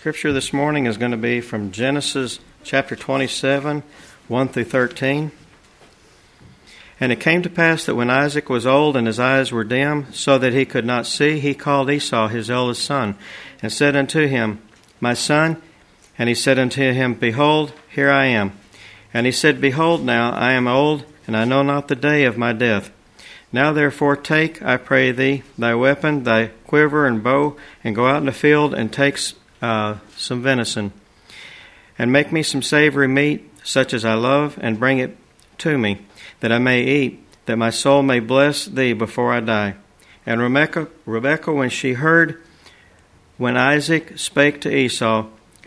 scripture this morning is going to be from Genesis chapter 27, 1 through 13. And it came to pass that when Isaac was old and his eyes were dim, so that he could not see, he called Esau his eldest son, and said unto him, My son. And he said unto him, Behold, here I am. And he said, Behold, now I am old, and I know not the day of my death. Now therefore take, I pray thee, thy weapon, thy quiver and bow, and go out in the field and take uh, some venison, and make me some savory meat, such as I love, and bring it to me, that I may eat, that my soul may bless thee before I die. And Rebekah, Rebekah when she heard, when Isaac spake to Esau,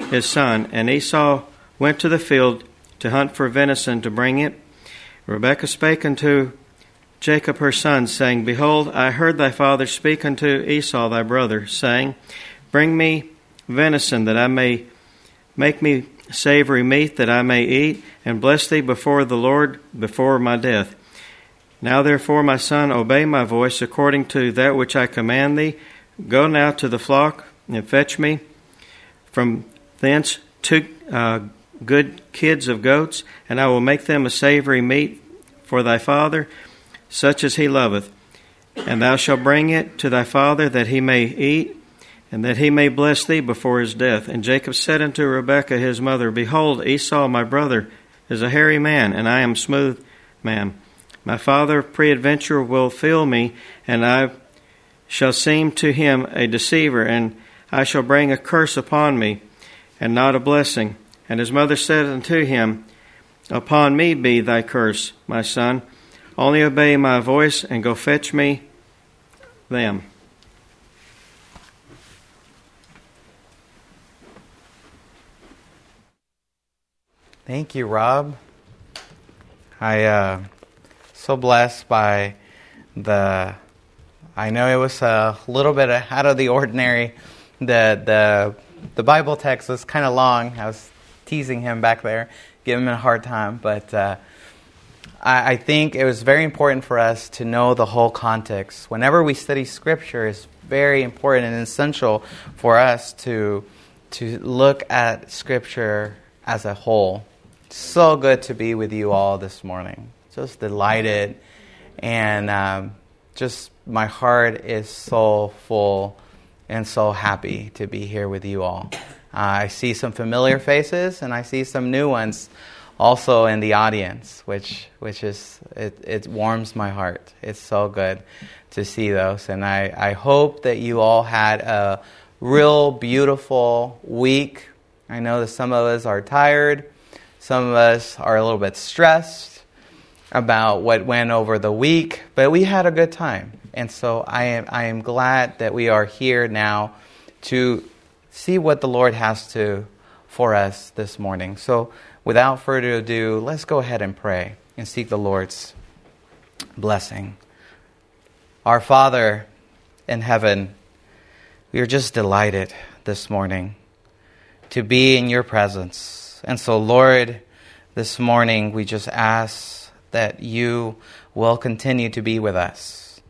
his son, and Esau went to the field to hunt for venison to bring it, Rebekah spake unto Jacob her son, saying, Behold, I heard thy father speak unto Esau thy brother, saying, Bring me venison, that I may make me savory meat, that I may eat, and bless thee before the Lord before my death. Now therefore, my son, obey my voice according to that which I command thee. Go now to the flock and fetch me from thence two uh, good kids of goats, and I will make them a savory meat for thy father such as he loveth. And thou shalt bring it to thy father that he may eat, and that he may bless thee before his death. And Jacob said unto Rebekah his mother, Behold, Esau my brother is a hairy man, and I am smooth man. My father peradventure will fill me, and I shall seem to him a deceiver, and I shall bring a curse upon me, and not a blessing. And his mother said unto him, Upon me be thy curse, my son only obey my voice and go fetch me them. Thank you, Rob. I uh, so blessed by the. I know it was a little bit out of the ordinary. The the the Bible text was kind of long. I was teasing him back there, giving him a hard time, but. Uh, I, I think it was very important for us to know the whole context. Whenever we study Scripture, it's very important and essential for us to to look at Scripture as a whole. So good to be with you all this morning. Just delighted, and um, just my heart is so full and so happy to be here with you all. Uh, I see some familiar faces and I see some new ones also in the audience, which which is it, it warms my heart. It's so good to see those, and I, I hope that you all had a real beautiful week. I know that some of us are tired, some of us are a little bit stressed about what went over the week, but we had a good time, and so I am I am glad that we are here now to see what the Lord has to for us this morning. So without further ado, let's go ahead and pray and seek the Lord's blessing. Our Father in heaven, we are just delighted this morning to be in your presence. And so, Lord, this morning we just ask that you will continue to be with us.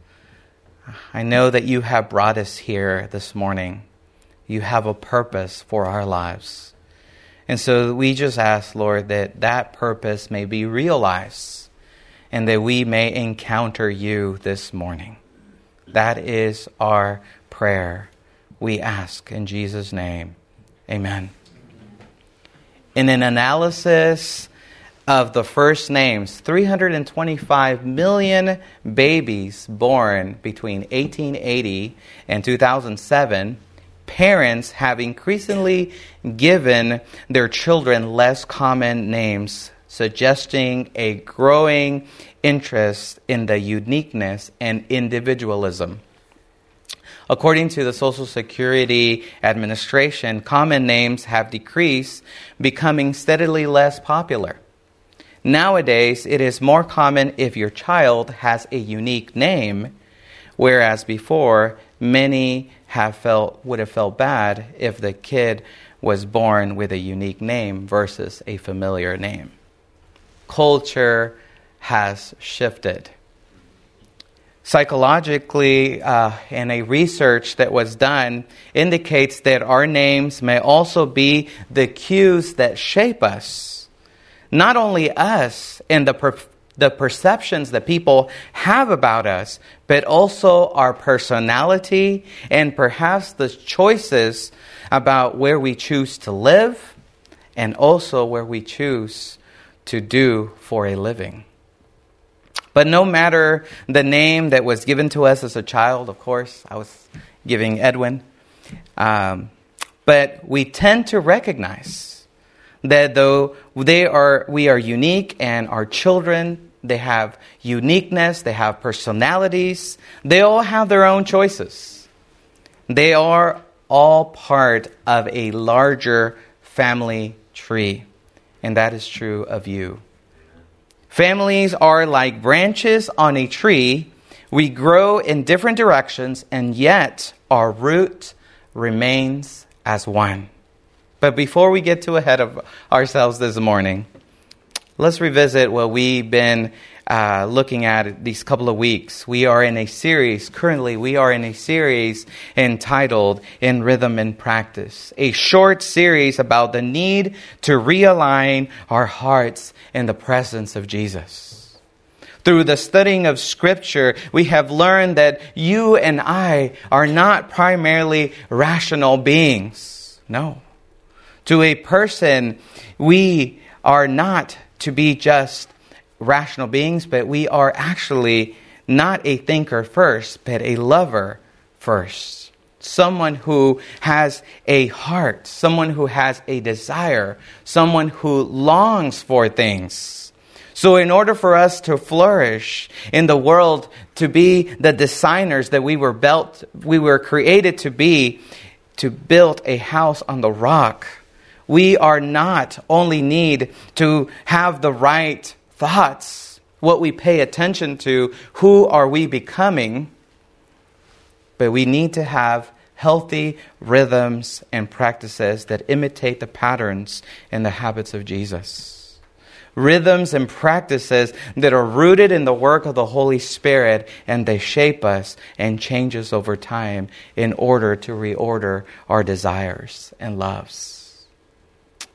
I know that you have brought us here this morning. You have a purpose for our lives. And so we just ask, Lord, that that purpose may be realized and that we may encounter you this morning. That is our prayer. We ask in Jesus' name. Amen. In an analysis of the first names, 325 million babies born between 1880 and 2007 parents have increasingly given their children less common names, suggesting a growing interest in the uniqueness and individualism. According to the Social Security Administration, common names have decreased, becoming steadily less popular. Nowadays, it is more common if your child has a unique name, whereas before, many have felt would have felt bad if the kid was born with a unique name versus a familiar name. Culture has shifted. Psychologically uh, in a research that was done indicates that our names may also be the cues that shape us. Not only us and the, per- the perceptions that people have about us but also our personality and perhaps the choices about where we choose to live and also where we choose to do for a living but no matter the name that was given to us as a child, of course, I was giving Edwin, um, but we tend to recognize that though they are, we are unique and our children, they have uniqueness, they have personalities, they all have their own choices. They are all part of a larger family tree, and that is true of you. Families are like branches on a tree. We grow in different directions, and yet our root remains as one. But before we get too ahead of ourselves this morning, let's revisit what we've been uh, looking at these couple of weeks. We are in a series, currently, we are in a series entitled In Rhythm and Practice, a short series about the need to realign our hearts in the presence of Jesus. Through the studying of Scripture, we have learned that you and I are not primarily rational beings. No. To a person, we are not to be just rational beings, but we are actually not a thinker first, but a lover first. Someone who has a heart, someone who has a desire, someone who longs for things. So, in order for us to flourish in the world, to be the designers that we were built, we were created to be, to build a house on the rock, we are not only need to have the right thoughts, what we pay attention to, who are we becoming, but we need to have healthy rhythms and practices that imitate the patterns and the habits of Jesus. Rhythms and practices that are rooted in the work of the Holy Spirit and they shape us and change us over time in order to reorder our desires and loves.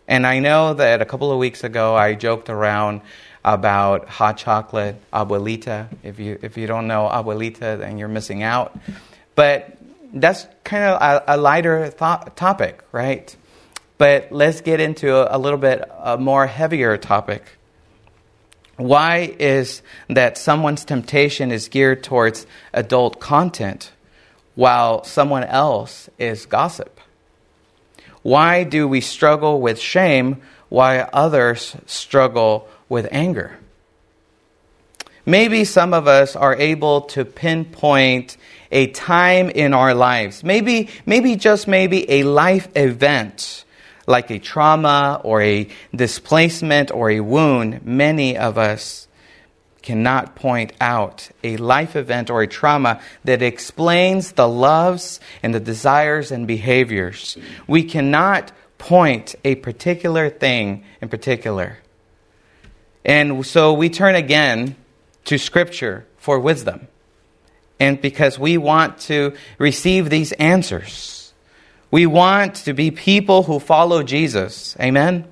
And I know that a couple of weeks ago I joked around about hot chocolate, abuelita. If you, if you don't know abuelita, then you're missing out. But that's kind of a, a lighter topic, right? But let's get into a, a little bit a more heavier topic. Why is that someone's temptation is geared towards adult content while someone else is gossip? Why do we struggle with shame while others struggle with anger. Maybe some of us are able to pinpoint a time in our lives, maybe, maybe just maybe a life event like a trauma or a displacement or a wound. Many of us cannot point out a life event or a trauma that explains the loves and the desires and behaviors. We cannot point a particular thing in particular. And so we turn again to Scripture for wisdom. And because we want to receive these answers, we want to be people who follow Jesus. Amen?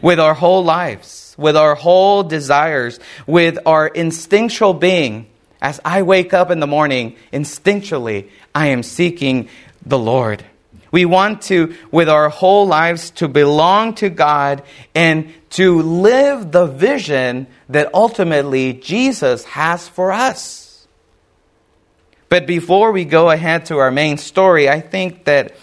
With our whole lives, with our whole desires, with our instinctual being. As I wake up in the morning, instinctually, I am seeking the Lord. We want to, with our whole lives, to belong to God and to live the vision that ultimately Jesus has for us. But before we go ahead to our main story, I think that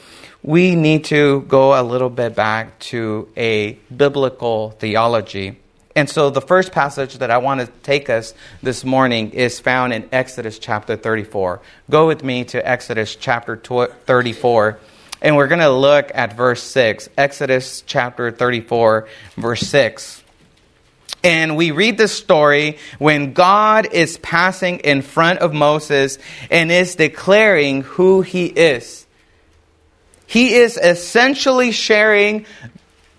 we need to go a little bit back to a biblical theology. And so the first passage that I want to take us this morning is found in Exodus chapter 34. Go with me to Exodus chapter 34. And we're going to look at verse 6, Exodus chapter 34, verse 6. And we read this story when God is passing in front of Moses and is declaring who he is. He is essentially sharing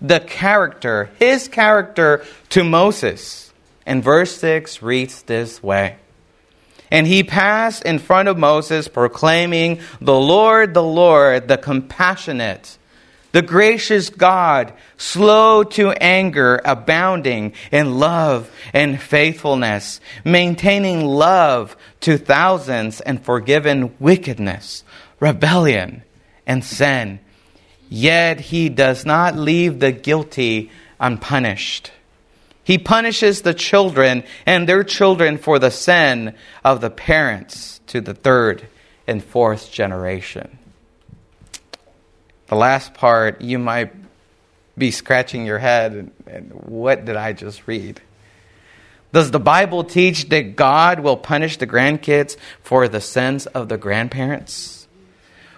the character, his character, to Moses. And verse 6 reads this way And he passed in front of Moses, proclaiming, The Lord, the Lord, the compassionate, the gracious God, slow to anger, abounding in love and faithfulness, maintaining love to thousands, and forgiven wickedness, rebellion, and sin. Yet he does not leave the guilty unpunished. He punishes the children and their children for the sin of the parents to the third and fourth generation. The last part, you might be scratching your head, and, and what did I just read? Does the Bible teach that God will punish the grandkids for the sins of the grandparents?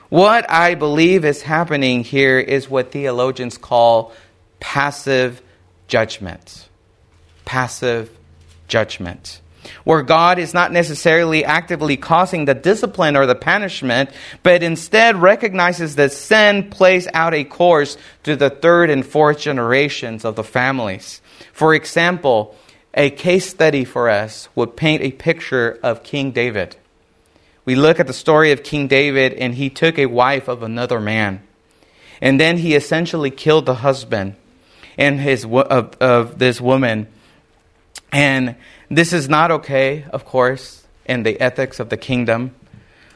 What I believe is happening here is what theologians call passive judgment passive judgment, where God is not necessarily actively causing the discipline or the punishment, but instead recognizes that sin plays out a course to the third and fourth generations of the families. For example, a case study for us would paint a picture of King David. We look at the story of King David, and he took a wife of another man. And then he essentially killed the husband and his, of, of this woman and this is not okay, of course, in the ethics of the kingdom.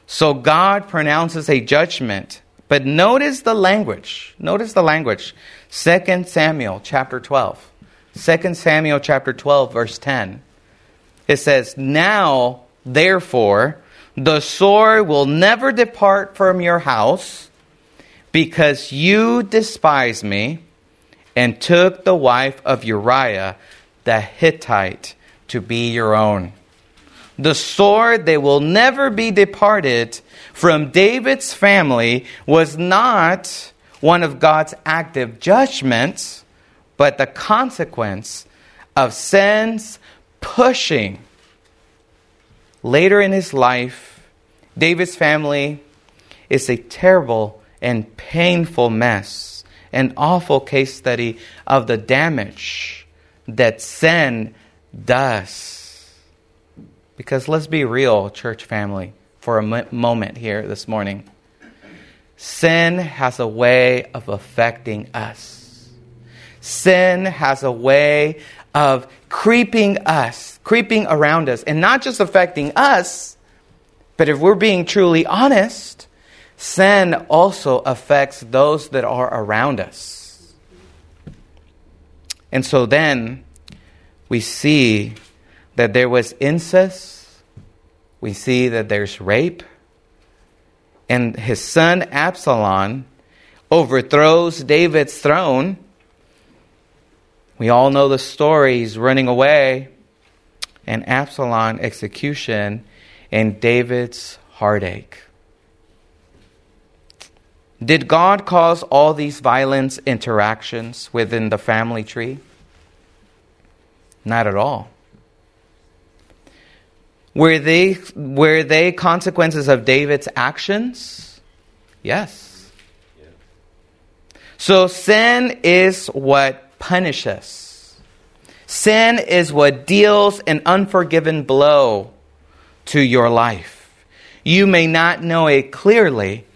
So God pronounces a judgment. But notice the language. Notice the language. 2 Samuel chapter 12. 2 Samuel chapter 12, verse 10. It says, Now, therefore, the sword will never depart from your house, because you despise me and took the wife of Uriah the Hittite to be your own. The sword that will never be departed from David's family was not one of God's active judgments, but the consequence of sin's pushing. Later in his life, David's family is a terrible and painful mess, an awful case study of the damage that sin does. Because let's be real, church family, for a moment here this morning. Sin has a way of affecting us. Sin has a way of creeping us, creeping around us, and not just affecting us, but if we're being truly honest, sin also affects those that are around us. And so then we see that there was incest, we see that there's rape, and his son Absalom overthrows David's throne. We all know the stories running away, and Absalom execution, and David's heartache. Did God cause all these violent interactions within the family tree? Not at all. Were they, were they consequences of David's actions? Yes. So sin is what punishes. Sin is what deals an unforgiven blow to your life. You may not know it clearly,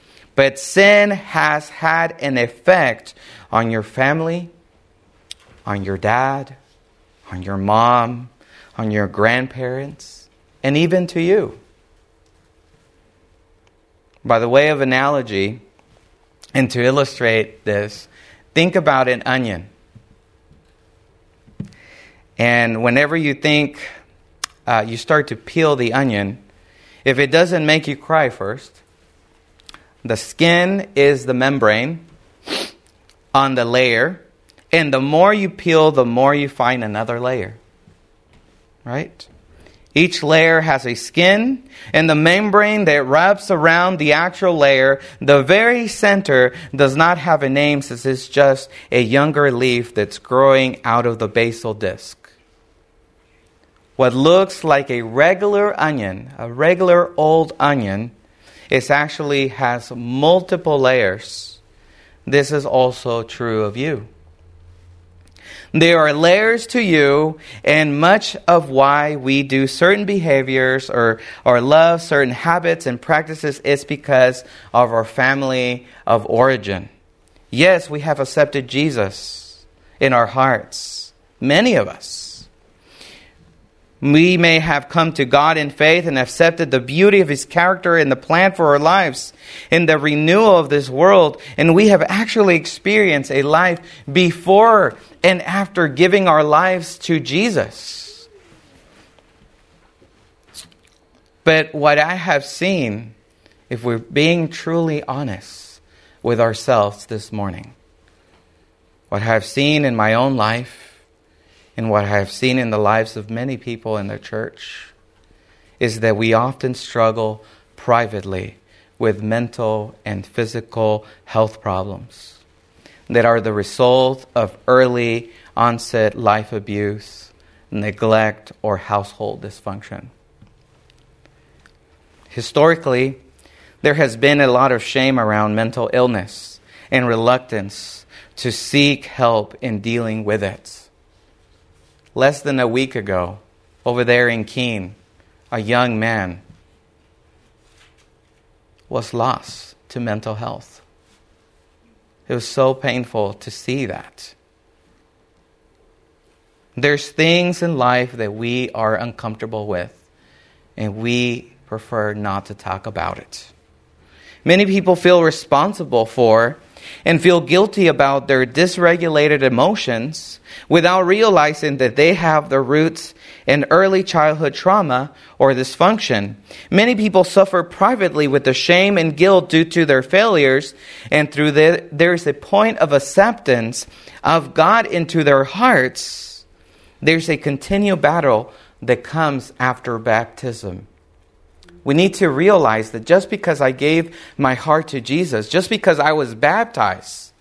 but sin has had an effect on your family, on your dad, on your mom, on your grandparents, and even to you. By the way of analogy, and to illustrate this, think about an onion. And whenever you think uh, you start to peel the onion, if it doesn't make you cry first, the skin is the membrane on the layer, and the more you peel, the more you find another layer. Right? Each layer has a skin, and the membrane that wraps around the actual layer, the very center, does not have a name since it's just a younger leaf that's growing out of the basal disc. What looks like a regular onion, a regular old onion, it actually has multiple layers. This is also true of you. There are layers to you, and much of why we do certain behaviors or, or love certain habits and practices is because of our family of origin. Yes, we have accepted Jesus in our hearts, many of us. We may have come to God in faith and accepted the beauty of His character and the plan for our lives in the renewal of this world, and we have actually experienced a life before and after giving our lives to Jesus. But what I have seen, if we're being truly honest with ourselves this morning, what I have seen in my own life, and what I have seen in the lives of many people in the church is that we often struggle privately with mental and physical health problems that are the result of early onset life abuse, neglect, or household dysfunction. Historically, there has been a lot of shame around mental illness and reluctance to seek help in dealing with it less than a week ago, over there in Keene, a young man was lost to mental health. It was so painful to see that. There's things in life that we are uncomfortable with, and we prefer not to talk about it. Many people feel responsible for and feel guilty about their dysregulated emotions without realizing that they have their roots in early childhood trauma or dysfunction. Many people suffer privately with the shame and guilt due to their failures, and through the, there's a point of acceptance of God into their hearts. There's a continual battle that comes after baptism. We need to realize that just because I gave my heart to Jesus, just because I was baptized,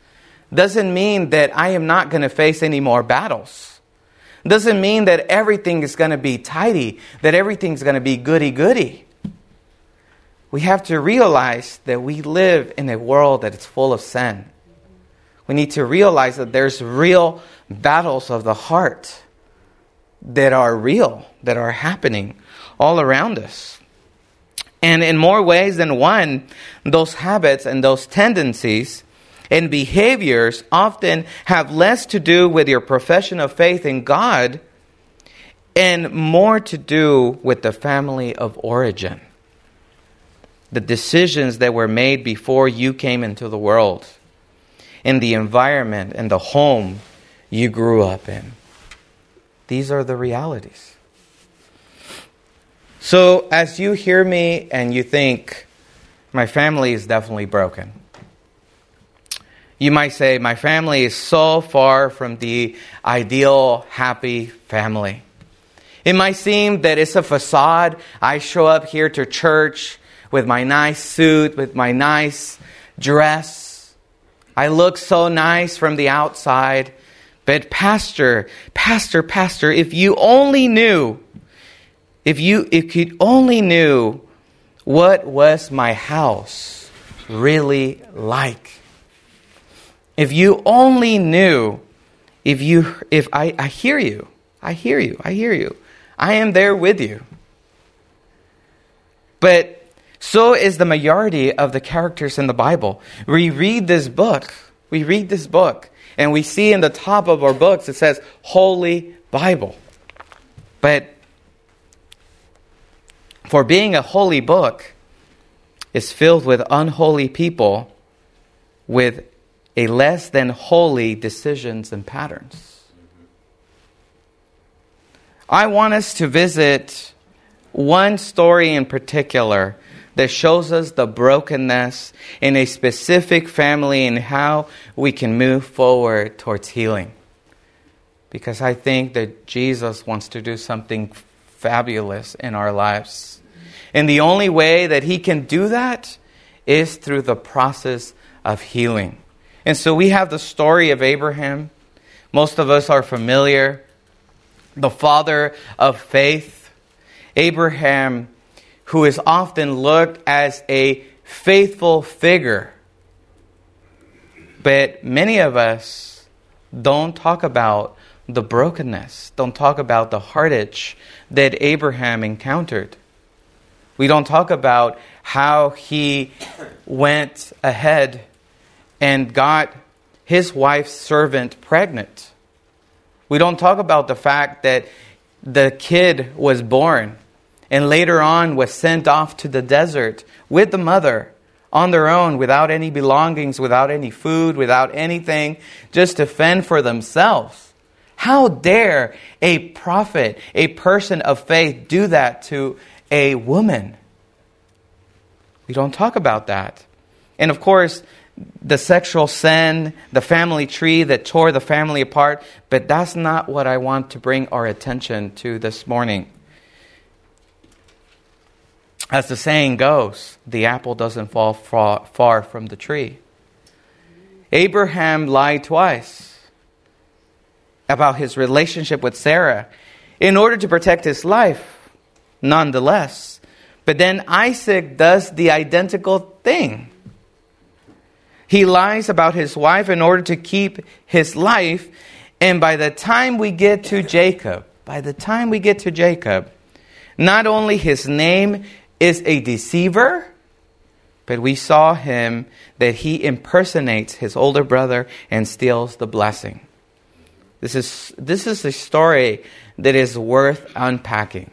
doesn't mean that I am not going to face any more battles. Doesn't mean that everything is going to be tidy, that everything's going to be goody goody. We have to realize that we live in a world that is full of sin. We need to realize that there's real battles of the heart that are real, that are happening all around us. And in more ways than one, those habits and those tendencies and behaviors often have less to do with your profession of faith in God and more to do with the family of origin. The decisions that were made before you came into the world, in the environment and the home you grew up in. These are the realities. So, as you hear me and you think, my family is definitely broken, you might say, my family is so far from the ideal, happy family. It might seem that it's a facade. I show up here to church with my nice suit, with my nice dress. I look so nice from the outside. But, Pastor, Pastor, Pastor, if you only knew if you if you only knew what was my house really like. If you only knew if you if I, I hear you. I hear you. I hear you. I am there with you. But so is the majority of the characters in the Bible. We read this book. We read this book and we see in the top of our books it says Holy Bible. But for being a holy book is filled with unholy people with a less than holy decisions and patterns. I want us to visit one story in particular that shows us the brokenness in a specific family and how we can move forward towards healing. Because I think that Jesus wants to do something fabulous in our lives. And the only way that he can do that is through the process of healing. And so we have the story of Abraham. Most of us are familiar. The father of faith. Abraham, who is often looked as a faithful figure. But many of us don't talk about the brokenness. Don't talk about the heartache that Abraham encountered. We don't talk about how he went ahead and got his wife's servant pregnant. We don't talk about the fact that the kid was born and later on was sent off to the desert with the mother on their own without any belongings, without any food, without anything, just to fend for themselves. How dare a prophet, a person of faith, do that to a woman? We don't talk about that. And of course, the sexual sin, the family tree that tore the family apart, but that's not what I want to bring our attention to this morning. As the saying goes, the apple doesn't fall far, from the tree. Abraham lied twice about his relationship with Sarah in order to protect his life, nonetheless. But then Isaac does the identical thing. He lies about his wife in order to keep his life. And by the time we get to Jacob, by the time we get to Jacob, not only his name is a deceiver, but we saw him that he impersonates his older brother and steals the blessing. This is, this is a story that is worth unpacking.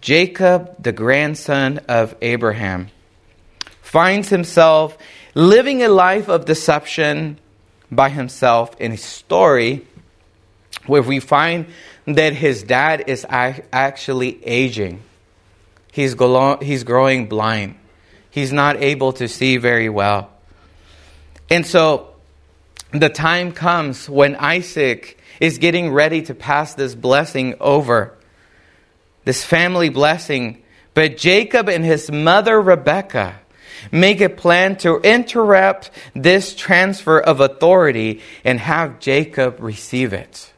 Jacob, the grandson of Abraham, finds himself living a life of deception by himself in a story where we find that his dad is actually aging. He's, he's growing blind. He's not able to see very well. And so the time comes when Isaac is getting ready to pass this blessing over, this family blessing. But Jacob and his mother Rebekah make a plan to interrupt this transfer of authority and have Jacob receive it.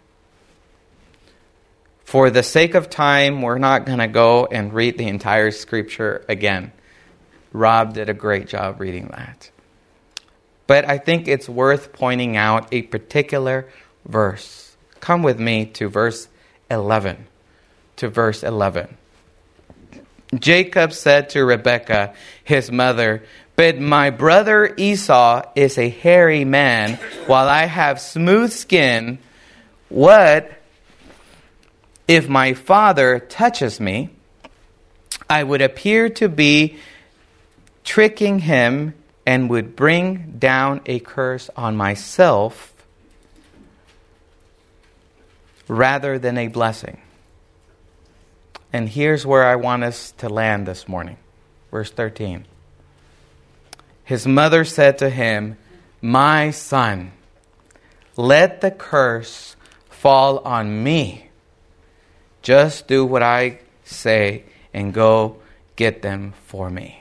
For the sake of time, we're not going to go and read the entire scripture again. Rob did a great job reading that. But I think it's worth pointing out a particular verse. Come with me to verse 11. To verse 11. Jacob said to Rebekah, his mother, But my brother Esau is a hairy man, while I have smooth skin. What if my father touches me, I would appear to be tricking him and would bring down a curse on myself rather than a blessing. And here's where I want us to land this morning. Verse 13. His mother said to him, My son, let the curse fall on me just do what I say and go get them for me.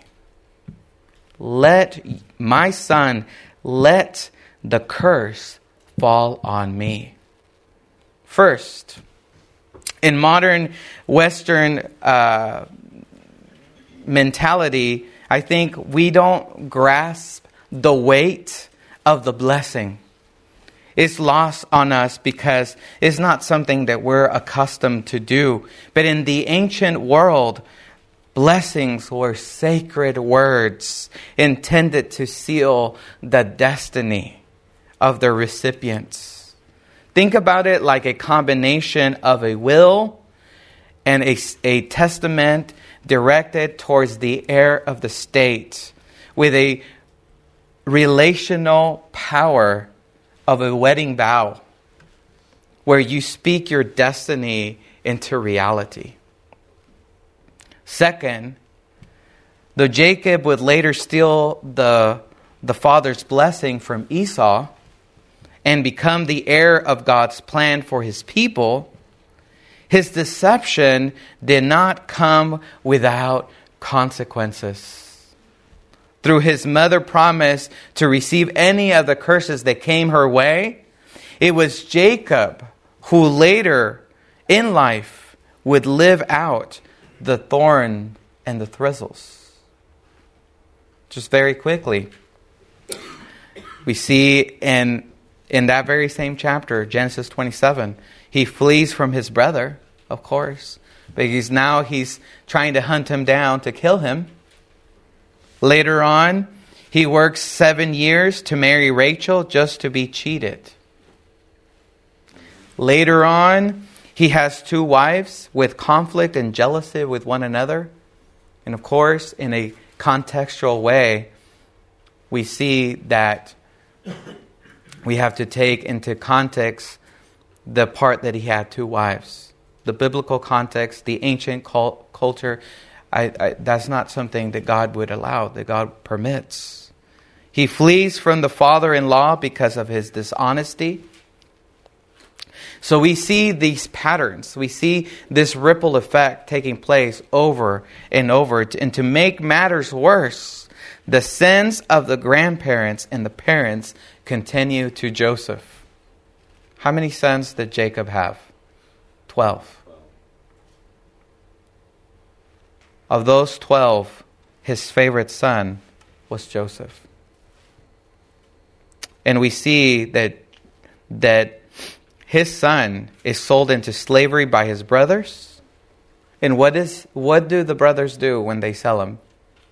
Let my son, let the curse fall on me. First, in modern Western uh, mentality, I think we don't grasp the weight of the blessing It's lost on us because it's not something that we're accustomed to do. But in the ancient world, blessings were sacred words intended to seal the destiny of the recipients. Think about it like a combination of a will and a, a testament directed towards the heir of the state with a relational power of a wedding vow where you speak your destiny into reality. Second, though Jacob would later steal the, the father's blessing from Esau and become the heir of God's plan for his people, his deception did not come without consequences. Through his mother promise to receive any of the curses that came her way, it was Jacob who later in life would live out the thorn and the thistles. Just very quickly, we see in, in that very same chapter, Genesis 27, he flees from his brother, of course, because now he's trying to hunt him down to kill him. Later on, he works seven years to marry Rachel just to be cheated. Later on, he has two wives with conflict and jealousy with one another. And of course, in a contextual way, we see that we have to take into context the part that he had two wives. The biblical context, the ancient cult- culture, I, I, that's not something that God would allow, that God permits. He flees from the father in law because of his dishonesty. So we see these patterns. We see this ripple effect taking place over and over. And to make matters worse, the sins of the grandparents and the parents continue to Joseph. How many sons did Jacob have? Twelve. Of those twelve, his favorite son was Joseph. And we see that, that his son is sold into slavery by his brothers. And what, is, what do the brothers do when they sell him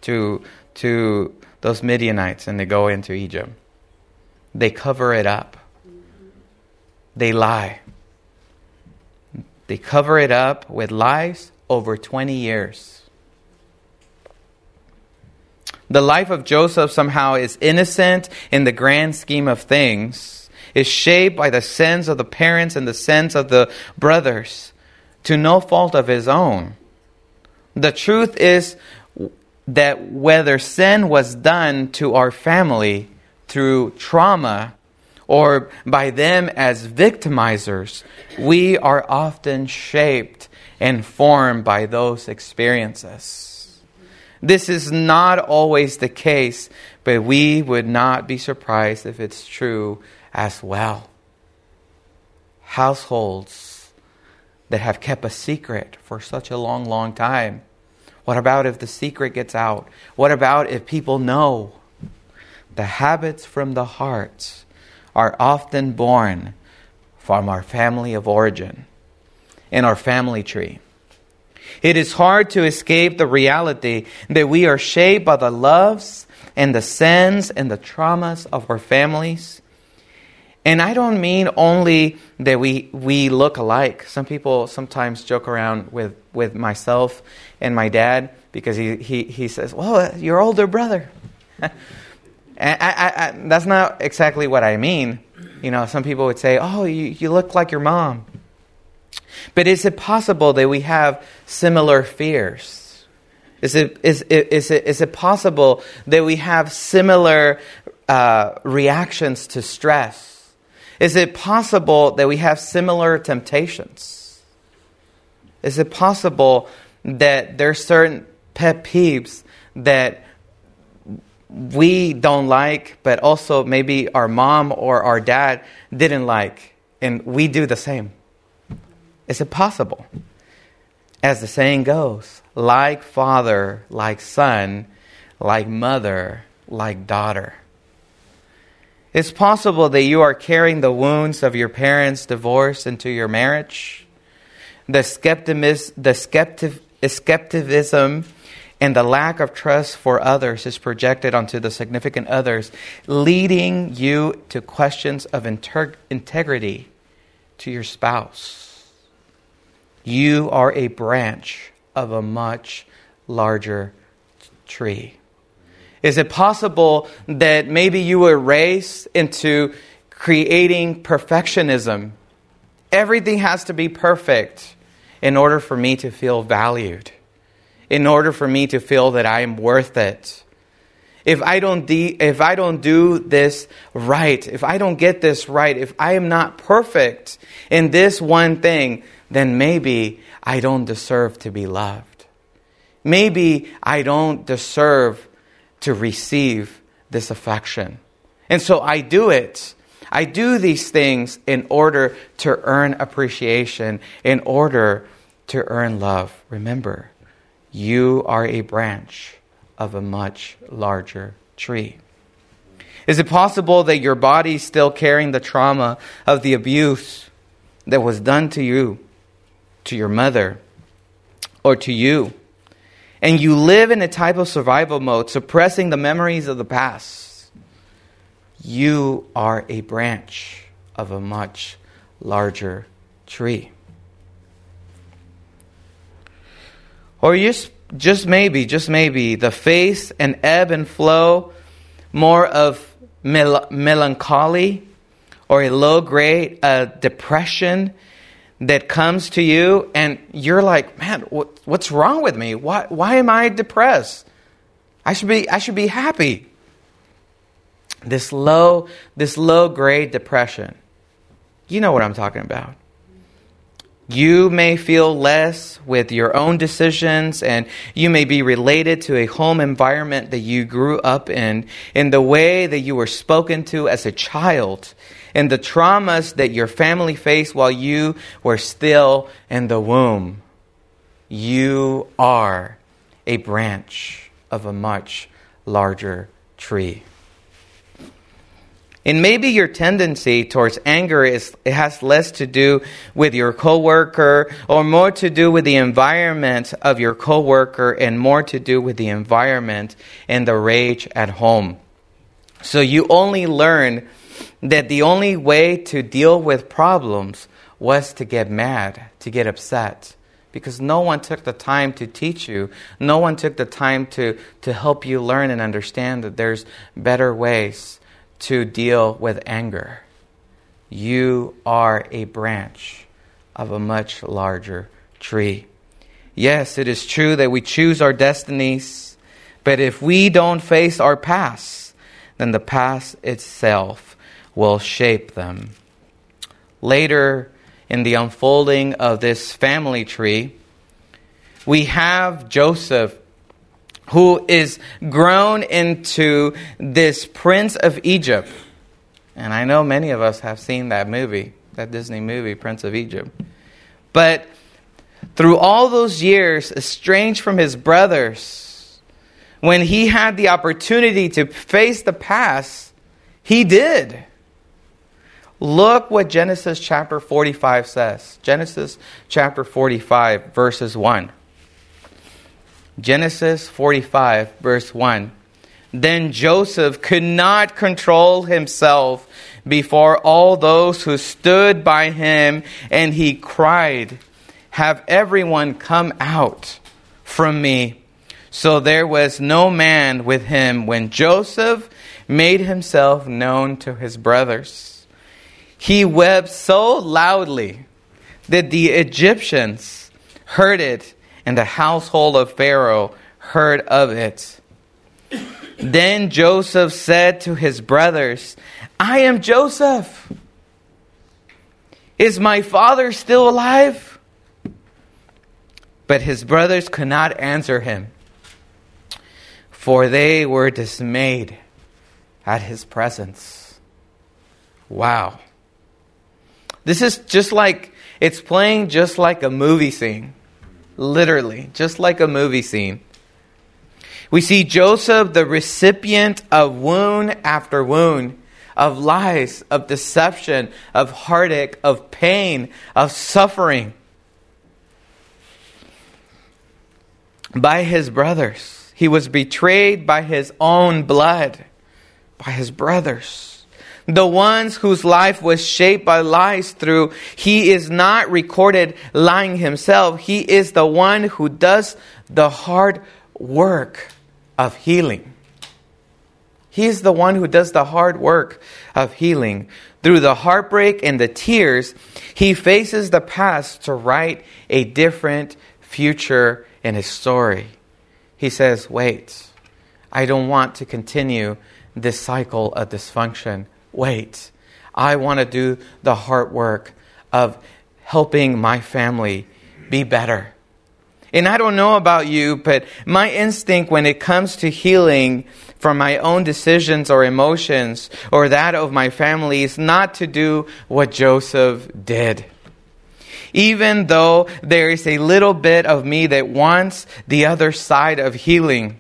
to, to those Midianites and they go into Egypt? They cover it up. They lie. They cover it up with lies over 20 years. The life of Joseph somehow is innocent in the grand scheme of things, is shaped by the sins of the parents and the sins of the brothers, to no fault of his own. The truth is that whether sin was done to our family through trauma or by them as victimizers, we are often shaped and formed by those experiences. This is not always the case, but we would not be surprised if it's true as well. Households that have kept a secret for such a long, long time. What about if the secret gets out? What about if people know? The habits from the heart are often born from our family of origin in our family tree. It is hard to escape the reality that we are shaped by the loves and the sins and the traumas of our families. And I don't mean only that we, we look alike. Some people sometimes joke around with, with myself and my dad because he, he, he says, Well, your older brother. And I, I, I, that's not exactly what I mean. You know, some people would say, oh, you, you look like your mom. But is it possible that we have similar fears? Is it, is, is, it, is it possible that we have similar uh, reactions to stress? Is it possible that we have similar temptations? Is it possible that there are certain pet peeves that we don't like, but also maybe our mom or our dad didn't like, and we do the same? Is it possible? As the saying goes, like father, like son, like mother, like daughter. It's possible that you are carrying the wounds of your parents' divorce into your marriage. The, skepticism, the skeptic, skepticism and the lack of trust for others is projected onto the significant others, leading you to questions of inter- integrity to your spouse. You are a branch of a much larger tree. Is it possible that maybe you were raised into creating perfectionism? Everything has to be perfect in order for me to feel valued in order for me to feel that I am worth it. If I don't de- if I don't do this right, if I don't get this right, if I am not perfect in this one thing, then maybe I don't deserve to be loved. Maybe I don't deserve to receive this affection. And so I do it. I do these things in order to earn appreciation, in order to earn love. Remember, you are a branch of a much larger tree. Is it possible that your body is still carrying the trauma of the abuse that was done to you, to your mother, or to you? And you live in a type of survival mode, suppressing the memories of the past. You are a branch of a much larger tree. Or just, just maybe, just maybe, the face and ebb and flow more of mel- melancholy or a low grade uh, depression that comes to you, and you're like, man, what, what's wrong with me? Why, why am I depressed? I should be, I should be happy. This low, this low grade depression. You know what I'm talking about. You may feel less with your own decisions, and you may be related to a home environment that you grew up in, in the way that you were spoken to as a child, and the traumas that your family faced while you were still in the womb. You are a branch of a much larger tree. And maybe your tendency towards anger is it has less to do with your coworker or more to do with the environment of your coworker and more to do with the environment and the rage at home. So you only learn that the only way to deal with problems was to get mad, to get upset. Because no one took the time to teach you. No one took the time to, to help you learn and understand that there's better ways to deal with anger. You are a branch of a much larger tree. Yes, it is true that we choose our destinies, but if we don't face our past, then the past itself will shape them. Later in the unfolding of this family tree, we have Joseph who is grown into this prince of Egypt. And I know many of us have seen that movie, that Disney movie, Prince of Egypt. But through all those years, estranged from his brothers, when he had the opportunity to face the past, he did. Look what Genesis chapter 45 says. Genesis chapter 45, verses 1. Genesis 45, verse 1. Then Joseph could not control himself before all those who stood by him, and he cried, Have everyone come out from me. So there was no man with him when Joseph made himself known to his brothers. He wept so loudly that the Egyptians heard it and the household of Pharaoh heard of it. Then Joseph said to his brothers, I am Joseph. Is my father still alive? But his brothers could not answer him, for they were dismayed at his presence. Wow. This is just like, it's playing just like a movie scene. Literally, just like a movie scene. We see Joseph, the recipient of wound after wound, of lies, of deception, of heartache, of pain, of suffering by his brothers. He was betrayed by his own blood, by his brothers the ones whose life was shaped by lies through he is not recorded lying himself. He is the one who does the hard work of healing. He is the one who does the hard work of healing. Through the heartbreak and the tears he faces the past to write a different future in his story. He says wait i don't want to continue this cycle of dysfunction wait, I want to do the hard work of helping my family be better. And I don't know about you, but my instinct when it comes to healing from my own decisions or emotions or that of my family is not to do what Joseph did. Even though there is a little bit of me that wants the other side of healing,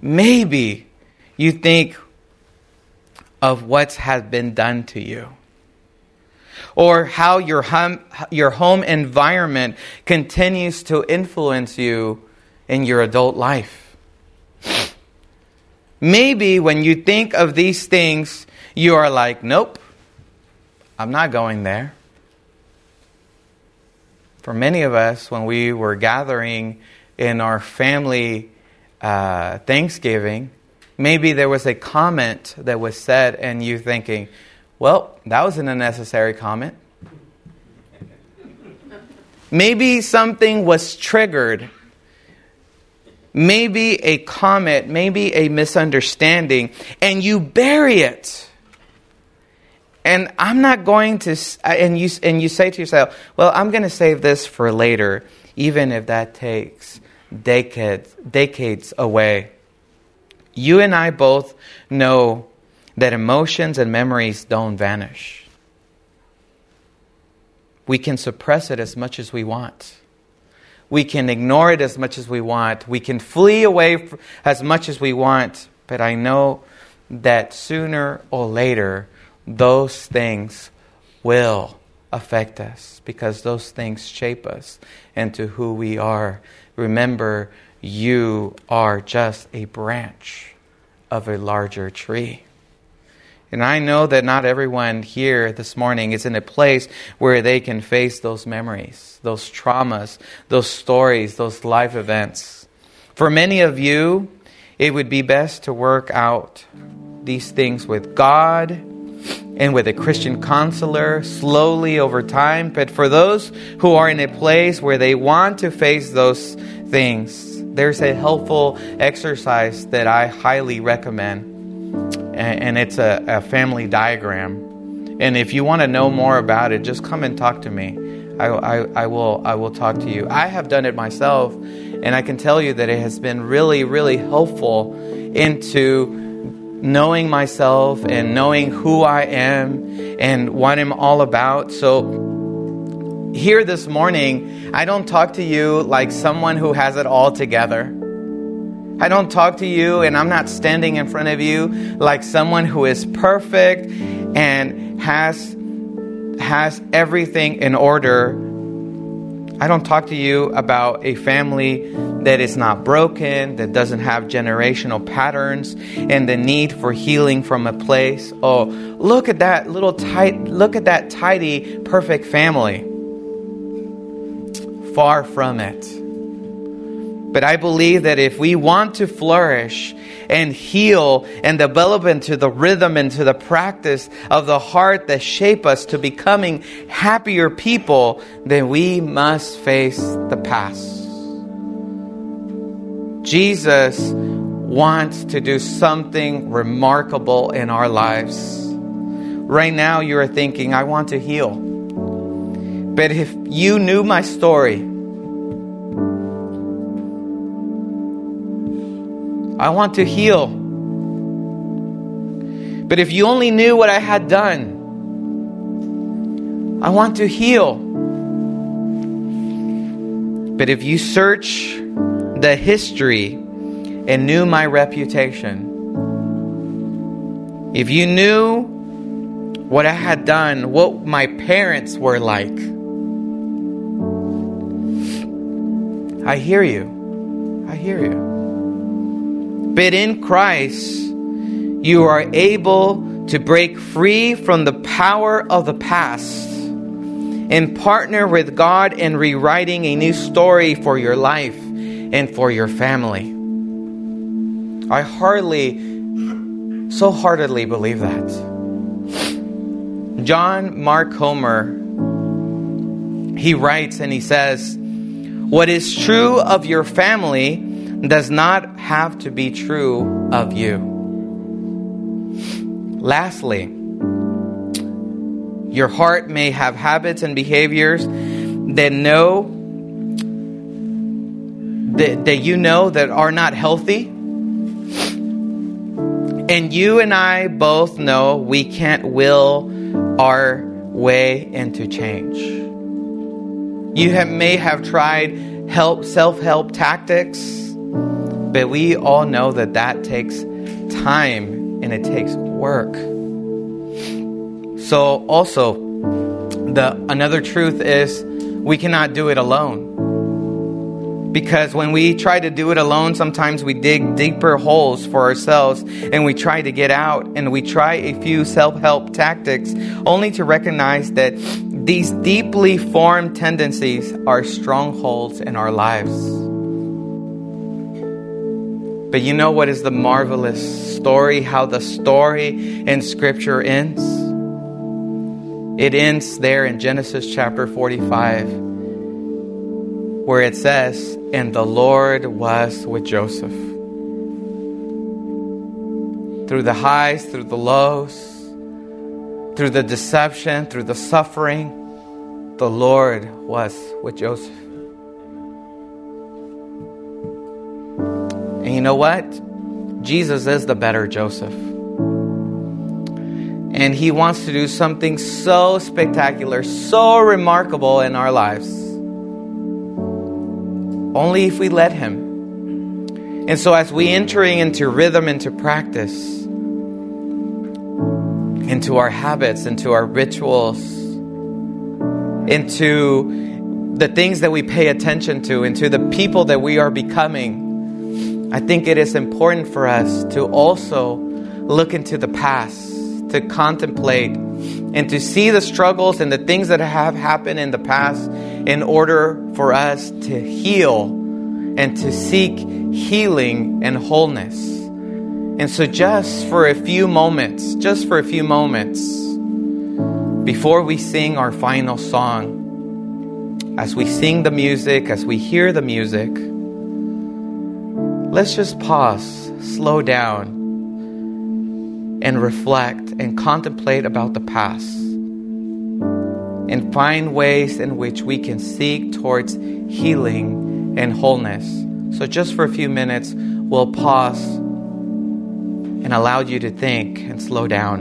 maybe you think, of what has been done to you. Or how your home, your home environment continues to influence you in your adult life. Maybe when you think of these things, you are like, nope, I'm not going there. For many of us, when we were gathering in our family uh, Thanksgiving, maybe there was a comment that was said, and you thinking, well, that was an unnecessary comment. Maybe something was triggered. Maybe a comment, maybe a misunderstanding, and you bury it. And I'm not going to, and you, and you say to yourself, well, I'm going to save this for later, even if that takes decades, decades away. You and I both know that emotions and memories don't vanish. We can suppress it as much as we want. We can ignore it as much as we want. We can flee away as much as we want. But I know that sooner or later, those things will affect us because those things shape us into who we are. Remember, you are just a branch of a larger tree. And I know that not everyone here this morning is in a place where they can face those memories, those traumas, those stories, those life events. For many of you, it would be best to work out these things with God and with a Christian counselor slowly over time. But for those who are in a place where they want to face those things, there's a helpful exercise that I highly recommend and it's a, a family diagram. And if you want to know more about it, just come and talk to me. I, I, I, will, I will talk to you. I have done it myself, and I can tell you that it has been really, really helpful into knowing myself and knowing who I am and what I'm all about. So, here this morning, I don't talk to you like someone who has it all together. I don't talk to you and I'm not standing in front of you like someone who is perfect and has has everything in order. I don't talk to you about a family that is not broken, that doesn't have generational patterns and the need for healing from a place. Oh, look at that little tight look at that tidy perfect family. Far from it. But I believe that if we want to flourish and heal and develop into the rhythm, into the practice of the heart that shape us to becoming happier people, then we must face the past. Jesus wants to do something remarkable in our lives. Right now, you are thinking, I want to heal. But if you knew my story, I want to heal. But if you only knew what I had done, I want to heal. But if you search the history and knew my reputation, if you knew what I had done, what my parents were like, I hear you. I hear you. But in Christ, you are able to break free from the power of the past and partner with God in rewriting a new story for your life and for your family. I hardly, so heartedly believe that. John Mark Comer, he writes and he says, What is true of your family does not have to be true of you. Lastly, your heart may have habits and behaviors that know that, that you know that are not healthy. And you and I both know we can't will our way into change. You have, may have tried help self-help tactics but we all know that that takes time and it takes work. So also the another truth is we cannot do it alone. Because when we try to do it alone, sometimes we dig deeper holes for ourselves and we try to get out and we try a few self help tactics only to recognize that these deeply formed tendencies are strongholds in our lives. But you know what is the marvelous story? How the story in Scripture ends? It ends there in Genesis chapter 45 where it says, And the Lord was with Joseph. Through the highs, through the lows, through the deception, through the suffering, the Lord was with Joseph. And you know what? Jesus is the better Joseph. And he wants to do something so spectacular, so remarkable in our lives only if we let Him. And so, as we entering into rhythm, into practice, into our habits, into our rituals, into the things that we pay attention to, into the people that we are becoming, I think it is important for us to also look into the past, to contemplate, and to see the struggles and the things that have happened in the past in order for us to heal and to seek healing and wholeness. And so, just for a few moments, just for a few moments, before we sing our final song, as we sing the music, as we hear the music, let's just pause, slow down, and reflect and contemplate about the past and find ways in which we can seek towards healing and wholeness. So, just for a few minutes, we'll pause and allowed you to think and slow down.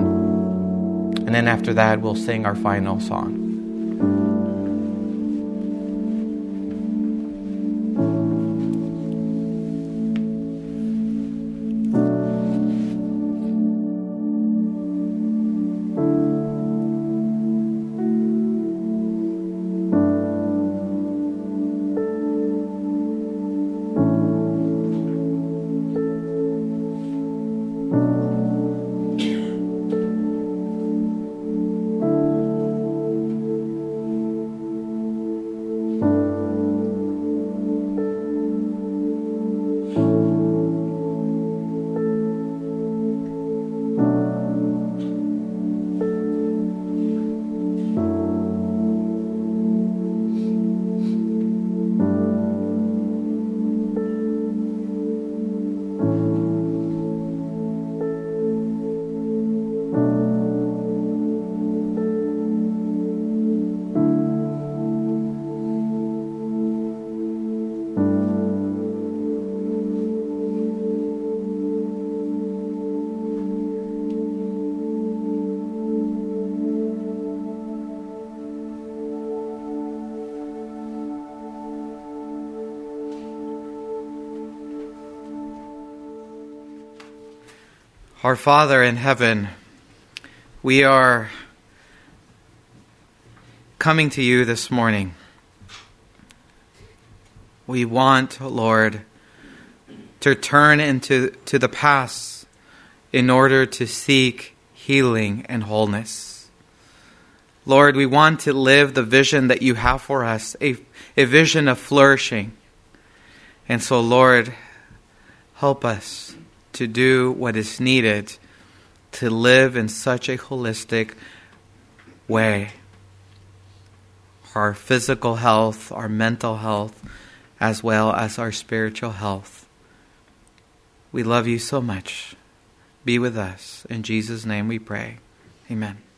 And then after that, we'll sing our final song. Our Father in heaven, we are coming to you this morning. We want, Lord, to turn into to the past in order to seek healing and wholeness. Lord, we want to live the vision that you have for us, a, a vision of flourishing. And so, Lord, help us to do what is needed to live in such a holistic way. Our physical health, our mental health, as well as our spiritual health. We love you so much. Be with us. In Jesus' name we pray. Amen.